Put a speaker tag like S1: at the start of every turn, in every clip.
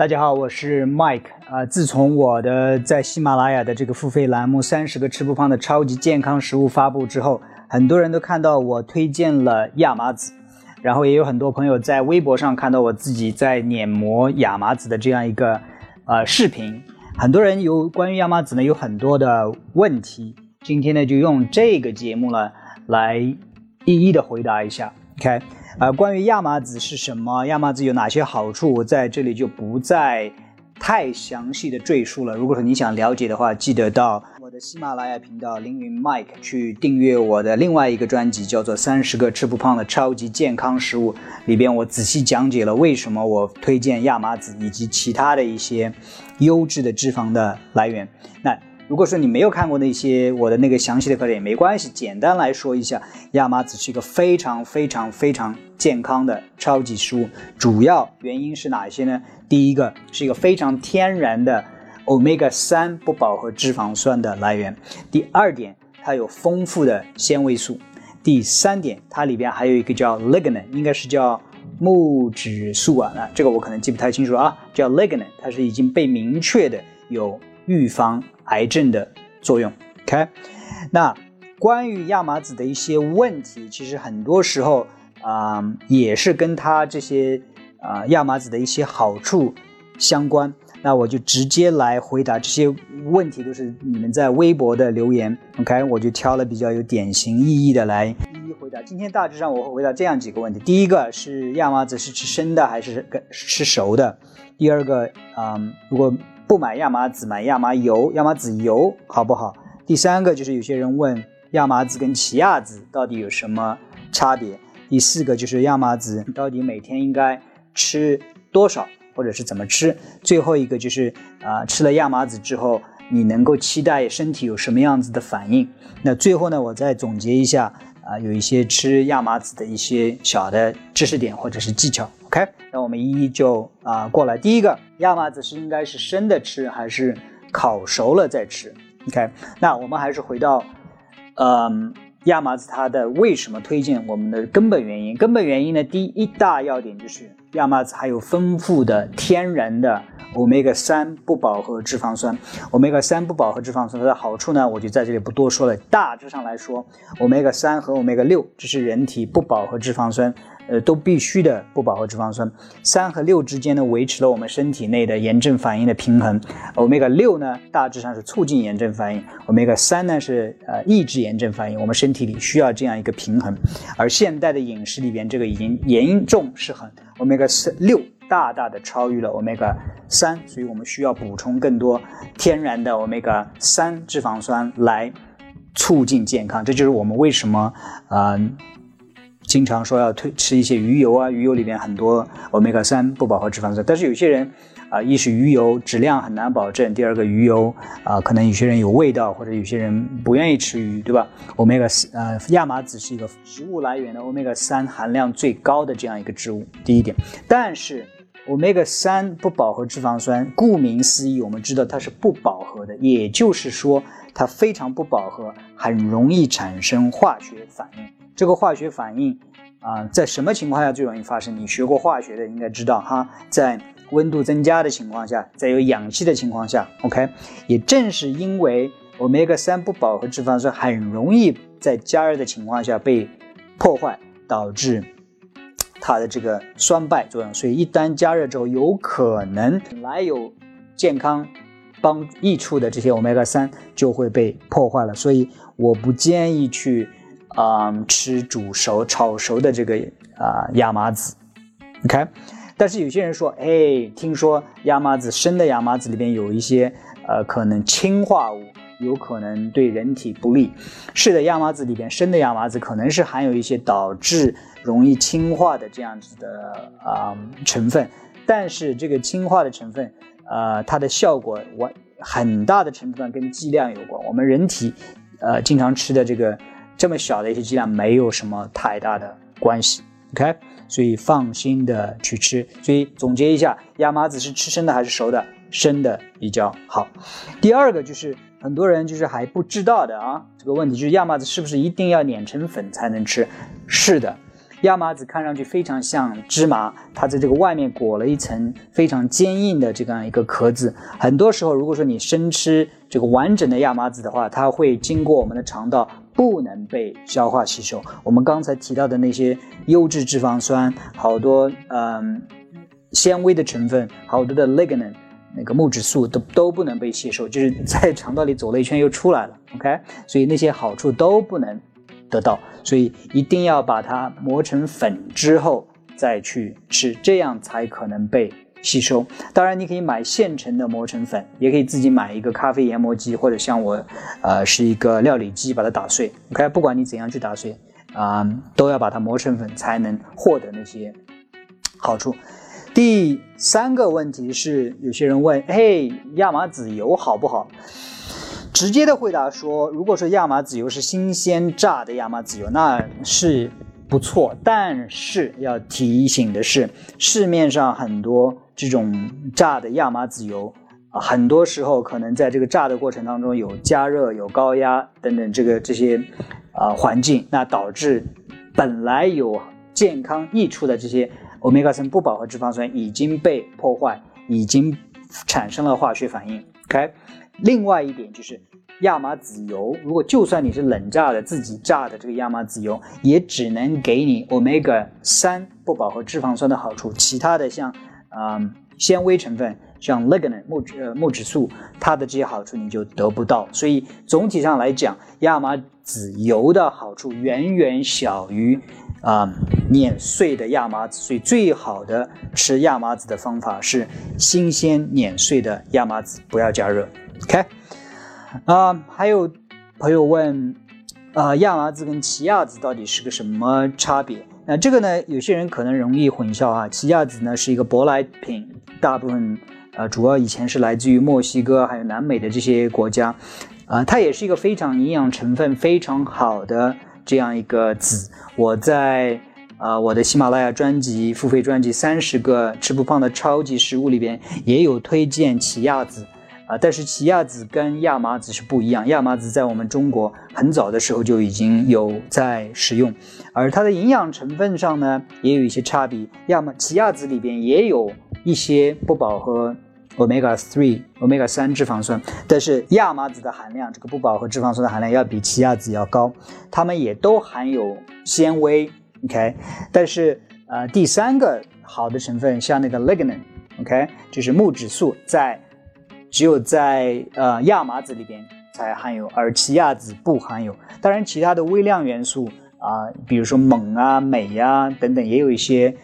S1: 大家好，我是 Mike 啊。自从我的在喜马拉雅的这个付费栏目《三十个吃不胖的超级健康食物》发布之后，很多人都看到我推荐了亚麻籽，然后也有很多朋友在微博上看到我自己在碾磨亚麻籽的这样一个呃视频。很多人有关于亚麻籽呢有很多的问题，今天呢就用这个节目呢来一一的回答一下。OK。啊，关于亚麻籽是什么？亚麻籽有哪些好处？我在这里就不再太详细的赘述了。如果说你想了解的话，记得到我的喜马拉雅频道凌云 Mike 去订阅我的另外一个专辑，叫做《三十个吃不胖的超级健康食物》，里边我仔细讲解了为什么我推荐亚麻籽以及其他的一些优质的脂肪的来源。那。如果说你没有看过那些我的那个详细的课程也没关系，简单来说一下，亚麻籽是一个非常非常非常健康的超级食物。主要原因是哪一些呢？第一个是一个非常天然的 omega 三不饱和脂肪酸的来源。第二点，它有丰富的纤维素。第三点，它里边还有一个叫 lignan，应该是叫木质素啊，那这个我可能记不太清楚啊，叫 lignan，它是已经被明确的有预防。癌症的作用，OK，那关于亚麻籽的一些问题，其实很多时候啊也是跟它这些啊亚麻籽的一些好处相关。那我就直接来回答这些问题，都是你们在微博的留言，OK，我就挑了比较有典型意义的来一一回答。今天大致上我会回答这样几个问题：第一个是亚麻籽是吃生的还是跟吃熟的？第二个啊，如果不买亚麻籽，买亚麻油，亚麻籽油好不好？第三个就是有些人问亚麻籽跟奇亚籽到底有什么差别？第四个就是亚麻籽到底每天应该吃多少，或者是怎么吃？最后一个就是啊，吃了亚麻籽之后，你能够期待身体有什么样子的反应？那最后呢，我再总结一下啊，有一些吃亚麻籽的一些小的知识点或者是技巧。OK，那我们一一就啊过来。第一个，亚麻籽是应该是生的吃还是烤熟了再吃？OK，那我们还是回到，嗯，亚麻籽它的为什么推荐？我们的根本原因，根本原因呢，第一大要点就是亚麻籽还有丰富的天然的欧米伽三不饱和脂肪酸。欧米伽三不饱和脂肪酸它的好处呢，我就在这里不多说了。大致上来说，欧米伽三和欧米伽六这是人体不饱和脂肪酸。呃，都必须的不饱和脂肪酸，三和六之间呢，维持了我们身体内的炎症反应的平衡。欧米伽六呢，大致上是促进炎症反应；欧米伽三呢，是呃抑制炎症反应。我们身体里需要这样一个平衡，而现代的饮食里边，这个已经严重失衡。欧米伽四六大大的超越了欧米伽三，所以我们需要补充更多天然的欧米伽三脂肪酸来促进健康。这就是我们为什么啊。经常说要推吃一些鱼油啊，鱼油里面很多欧米伽三不饱和脂肪酸，但是有些人啊，一是鱼油质量很难保证，第二个鱼油啊，可能有些人有味道，或者有些人不愿意吃鱼，对吧？欧米伽呃亚麻籽是一个植物来源的欧米伽三含量最高的这样一个植物，第一点。但是欧米伽三不饱和脂肪酸，顾名思义，我们知道它是不饱和的，也就是说它非常不饱和，很容易产生化学反应。这个化学反应啊，在什么情况下最容易发生？你学过化学的应该知道哈，在温度增加的情况下，在有氧气的情况下，OK。也正是因为 omega 三不饱和脂肪酸很容易在加热的情况下被破坏，导致它的这个酸败作用，所以一旦加热之后，有可能本来有健康帮益处的这些 omega 三就会被破坏了。所以我不建议去。啊，吃煮熟、炒熟的这个啊亚麻籽，OK。但是有些人说，哎，听说亚麻籽生的亚麻籽里边有一些呃可能氢化物，有可能对人体不利。是的，亚麻籽里边生的亚麻籽可能是含有一些导致容易氢化的这样子的啊成分，但是这个氢化的成分，呃，它的效果我很大的成分跟剂量有关。我们人体呃经常吃的这个。这么小的一些剂量没有什么太大的关系，OK，所以放心的去吃。所以总结一下，亚麻籽是吃生的还是熟的？生的比较好。第二个就是很多人就是还不知道的啊，这个问题就是亚麻籽是不是一定要碾成粉才能吃？是的，亚麻籽看上去非常像芝麻，它在这个外面裹了一层非常坚硬的这样一个壳子。很多时候，如果说你生吃这个完整的亚麻籽的话，它会经过我们的肠道，不能被消化吸收。我们刚才提到的那些优质脂肪酸，好多嗯纤维的成分，好多的 lignin 那个木质素都都不能被吸收，就是在肠道里走了一圈又出来了。OK，所以那些好处都不能。得到，所以一定要把它磨成粉之后再去吃，这样才可能被吸收。当然，你可以买现成的磨成粉，也可以自己买一个咖啡研磨机，或者像我，呃，是一个料理机，把它打碎。OK，不管你怎样去打碎，啊，都要把它磨成粉，才能获得那些好处。第三个问题是，有些人问，嘿，亚麻籽油好不好？直接的回答说，如果说亚麻籽油是新鲜榨的亚麻籽油，那是不错。但是要提醒的是，市面上很多这种榨的亚麻籽油，很多时候可能在这个榨的过程当中有加热、有高压等等这个这些啊环境，那导致本来有健康益处的这些欧米伽三不饱和脂肪酸已经被破坏，已经产生了化学反应。OK。另外一点就是，亚麻籽油，如果就算你是冷榨的、自己榨的这个亚麻籽油，也只能给你 omega 三不饱和脂肪酸的好处，其他的像啊纤维成分，像 lignin 木质呃木质素，它的这些好处你就得不到。所以总体上来讲，亚麻籽油的好处远远小于啊碾碎的亚麻籽，所以最好的吃亚麻籽的方法是新鲜碾碎的亚麻籽，不要加热。OK，啊，还有朋友问，啊，亚麻籽跟奇亚籽到底是个什么差别？那这个呢，有些人可能容易混淆啊。奇亚籽呢是一个舶来品，大部分呃，主要以前是来自于墨西哥还有南美的这些国家，啊，它也是一个非常营养成分非常好的这样一个籽。我在啊我的喜马拉雅专辑付费专辑《三十个吃不胖的超级食物》里边也有推荐奇亚籽。啊，但是奇亚籽跟亚麻籽是不一样。亚麻籽在我们中国很早的时候就已经有在使用，而它的营养成分上呢也有一些差别。亚麻奇亚籽里边也有一些不饱和 omega three omega 三脂肪酸，但是亚麻籽的含量，这个不饱和脂肪酸的含量要比奇亚籽要高。它们也都含有纤维，OK。但是呃，第三个好的成分像那个 lignin，OK，就是木质素在。只有在呃亚麻籽里边才含有，而奇亚籽不含有。当然，其他的微量元素啊，比如说锰啊、镁呀等等，也有一些，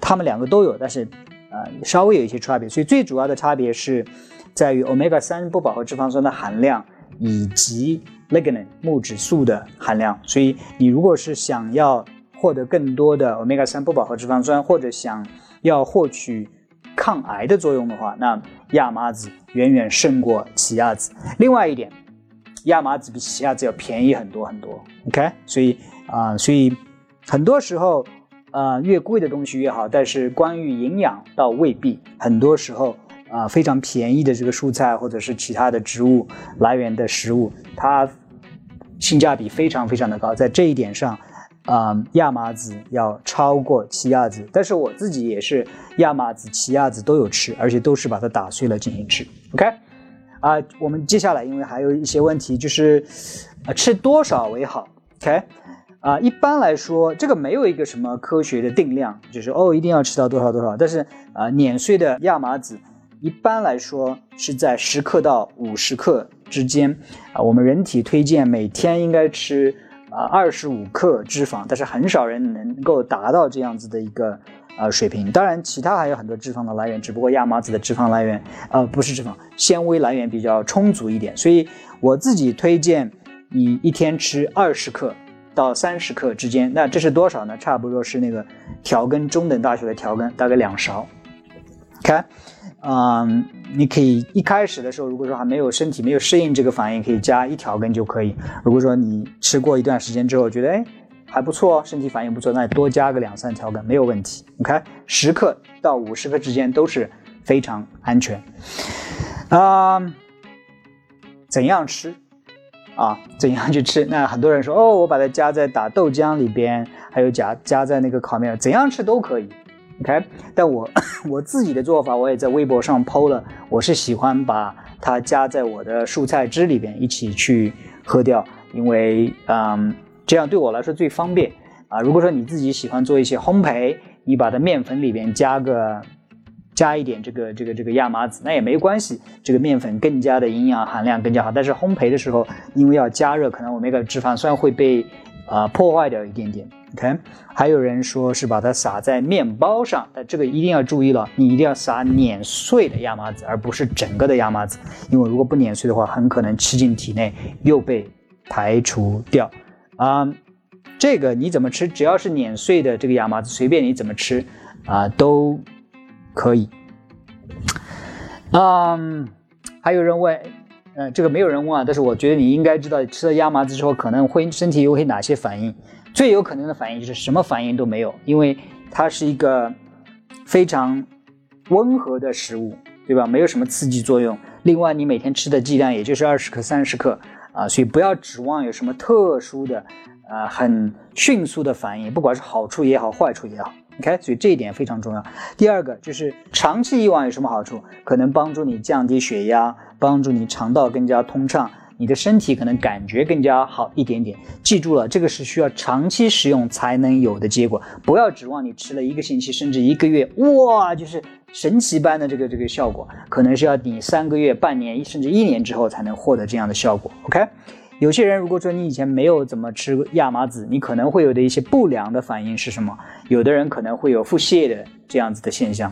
S1: 它们两个都有，但是呃稍微有一些差别。所以最主要的差别是在于 omega 三不饱和脂肪酸的含量以及 lignin 木质素的含量。所以你如果是想要获得更多的 omega 三不饱和脂肪酸，或者想要获取抗癌的作用的话，那亚麻籽远远胜过奇亚籽。另外一点，亚麻籽比奇亚籽要便宜很多很多。OK，所以啊，所以很多时候，呃，越贵的东西越好。但是关于营养倒未必。很多时候啊，非常便宜的这个蔬菜或者是其他的植物来源的食物，它性价比非常非常的高。在这一点上。啊，亚麻籽要超过奇亚籽，但是我自己也是亚麻籽、奇亚籽都有吃，而且都是把它打碎了进行吃。OK，啊，我们接下来因为还有一些问题，就是啊，吃多少为好？OK，啊，一般来说这个没有一个什么科学的定量，就是哦一定要吃到多少多少。但是啊，碾碎的亚麻籽一般来说是在十克到五十克之间啊，我们人体推荐每天应该吃。啊，二十五克脂肪，但是很少人能够达到这样子的一个呃水平。当然，其他还有很多脂肪的来源，只不过亚麻籽的脂肪来源，呃，不是脂肪，纤维来源比较充足一点。所以我自己推荐你一天吃二十克到三十克之间。那这是多少呢？差不多是那个调羹中等大小的调羹，大概两勺。看。嗯，你可以一开始的时候，如果说还没有身体没有适应这个反应，可以加一条根就可以。如果说你吃过一段时间之后，觉得哎还不错，身体反应不错，那多加个两三条根没有问题。你看，十克到五十克之间都是非常安全。啊，怎样吃啊，怎样去吃？那很多人说，哦，我把它加在打豆浆里边，还有加加在那个烤面，怎样吃都可以。OK，但我我自己的做法，我也在微博上剖了。我是喜欢把它加在我的蔬菜汁里边一起去喝掉，因为嗯，这样对我来说最方便啊。如果说你自己喜欢做一些烘焙，你把它面粉里边加个。加一点这个这个这个亚麻籽，那也没关系，这个面粉更加的营养含量更加好。但是烘焙的时候，因为要加热，可能我们那个脂肪酸会被啊破坏掉一点点。OK，还有人说是把它撒在面包上，但这个一定要注意了，你一定要撒碾碎的亚麻籽，而不是整个的亚麻籽，因为如果不碾碎的话，很可能吃进体内又被排除掉。啊，这个你怎么吃？只要是碾碎的这个亚麻籽，随便你怎么吃啊都。可以，嗯，还有人问，嗯，这个没有人问啊，但是我觉得你应该知道，吃了亚麻籽之后可能会身体有哪些反应？最有可能的反应就是什么反应都没有，因为它是一个非常温和的食物，对吧？没有什么刺激作用。另外，你每天吃的剂量也就是二十克、三十克啊，所以不要指望有什么特殊的、啊很迅速的反应，不管是好处也好，坏处也好。OK，所以这一点非常重要。第二个就是长期以往有什么好处？可能帮助你降低血压，帮助你肠道更加通畅，你的身体可能感觉更加好一点点。记住了，这个是需要长期使用才能有的结果，不要指望你吃了一个星期甚至一个月，哇，就是神奇般的这个这个效果，可能是要你三个月、半年甚至一年之后才能获得这样的效果。OK。有些人如果说你以前没有怎么吃亚麻籽，你可能会有的一些不良的反应是什么？有的人可能会有腹泻的这样子的现象，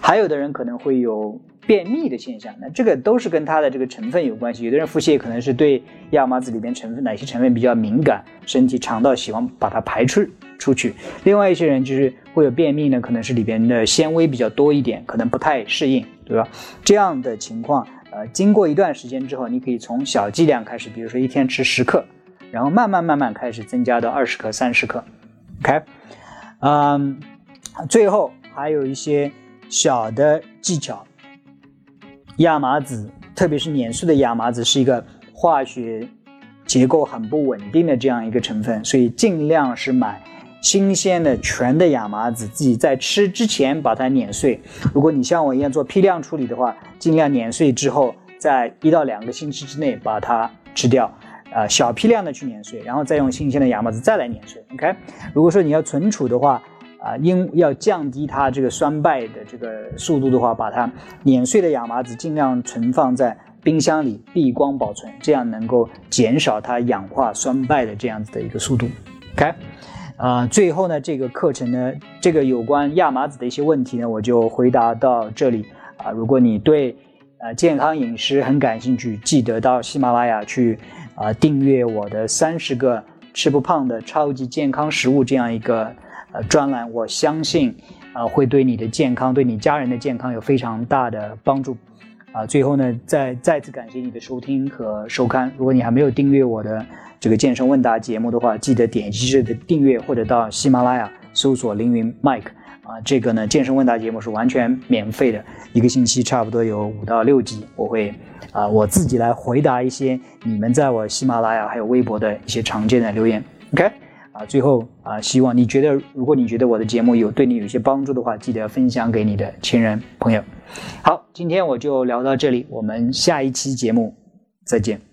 S1: 还有的人可能会有便秘的现象。那这个都是跟它的这个成分有关系。有的人腹泻可能是对亚麻籽里边成分哪些成分比较敏感，身体肠道喜欢把它排出出去。另外一些人就是会有便秘呢，可能是里边的纤维比较多一点，可能不太适应，对吧？这样的情况。呃，经过一段时间之后，你可以从小剂量开始，比如说一天吃十克，然后慢慢慢慢开始增加到二十克、三十克。OK，嗯，最后还有一些小的技巧。亚麻籽，特别是碾碎的亚麻籽，是一个化学结构很不稳定的这样一个成分，所以尽量是买。新鲜的全的亚麻籽，自己在吃之前把它碾碎。如果你像我一样做批量处理的话，尽量碾碎之后，在一到两个星期之内把它吃掉。呃，小批量的去碾碎，然后再用新鲜的亚麻籽再来碾碎。OK。如果说你要存储的话，啊，因要降低它这个酸败的这个速度的话，把它碾碎的亚麻籽尽量存放在冰箱里避光保存，这样能够减少它氧化酸败的这样子的一个速度。OK。啊，最后呢，这个课程呢，这个有关亚麻籽的一些问题呢，我就回答到这里啊。如果你对呃健康饮食很感兴趣，记得到喜马拉雅去啊订阅我的三十个吃不胖的超级健康食物这样一个呃专栏，我相信啊会对你的健康，对你家人的健康有非常大的帮助。啊，最后呢，再再次感谢你的收听和收看。如果你还没有订阅我的这个健身问答节目的话，记得点击这个订阅，或者到喜马拉雅搜索凌云 Mike。啊，这个呢，健身问答节目是完全免费的，一个星期差不多有五到六集，我会啊我自己来回答一些你们在我喜马拉雅还有微博的一些常见的留言。OK。啊，最后啊，希望你觉得，如果你觉得我的节目有对你有些帮助的话，记得分享给你的亲人朋友。好，今天我就聊到这里，我们下一期节目再见。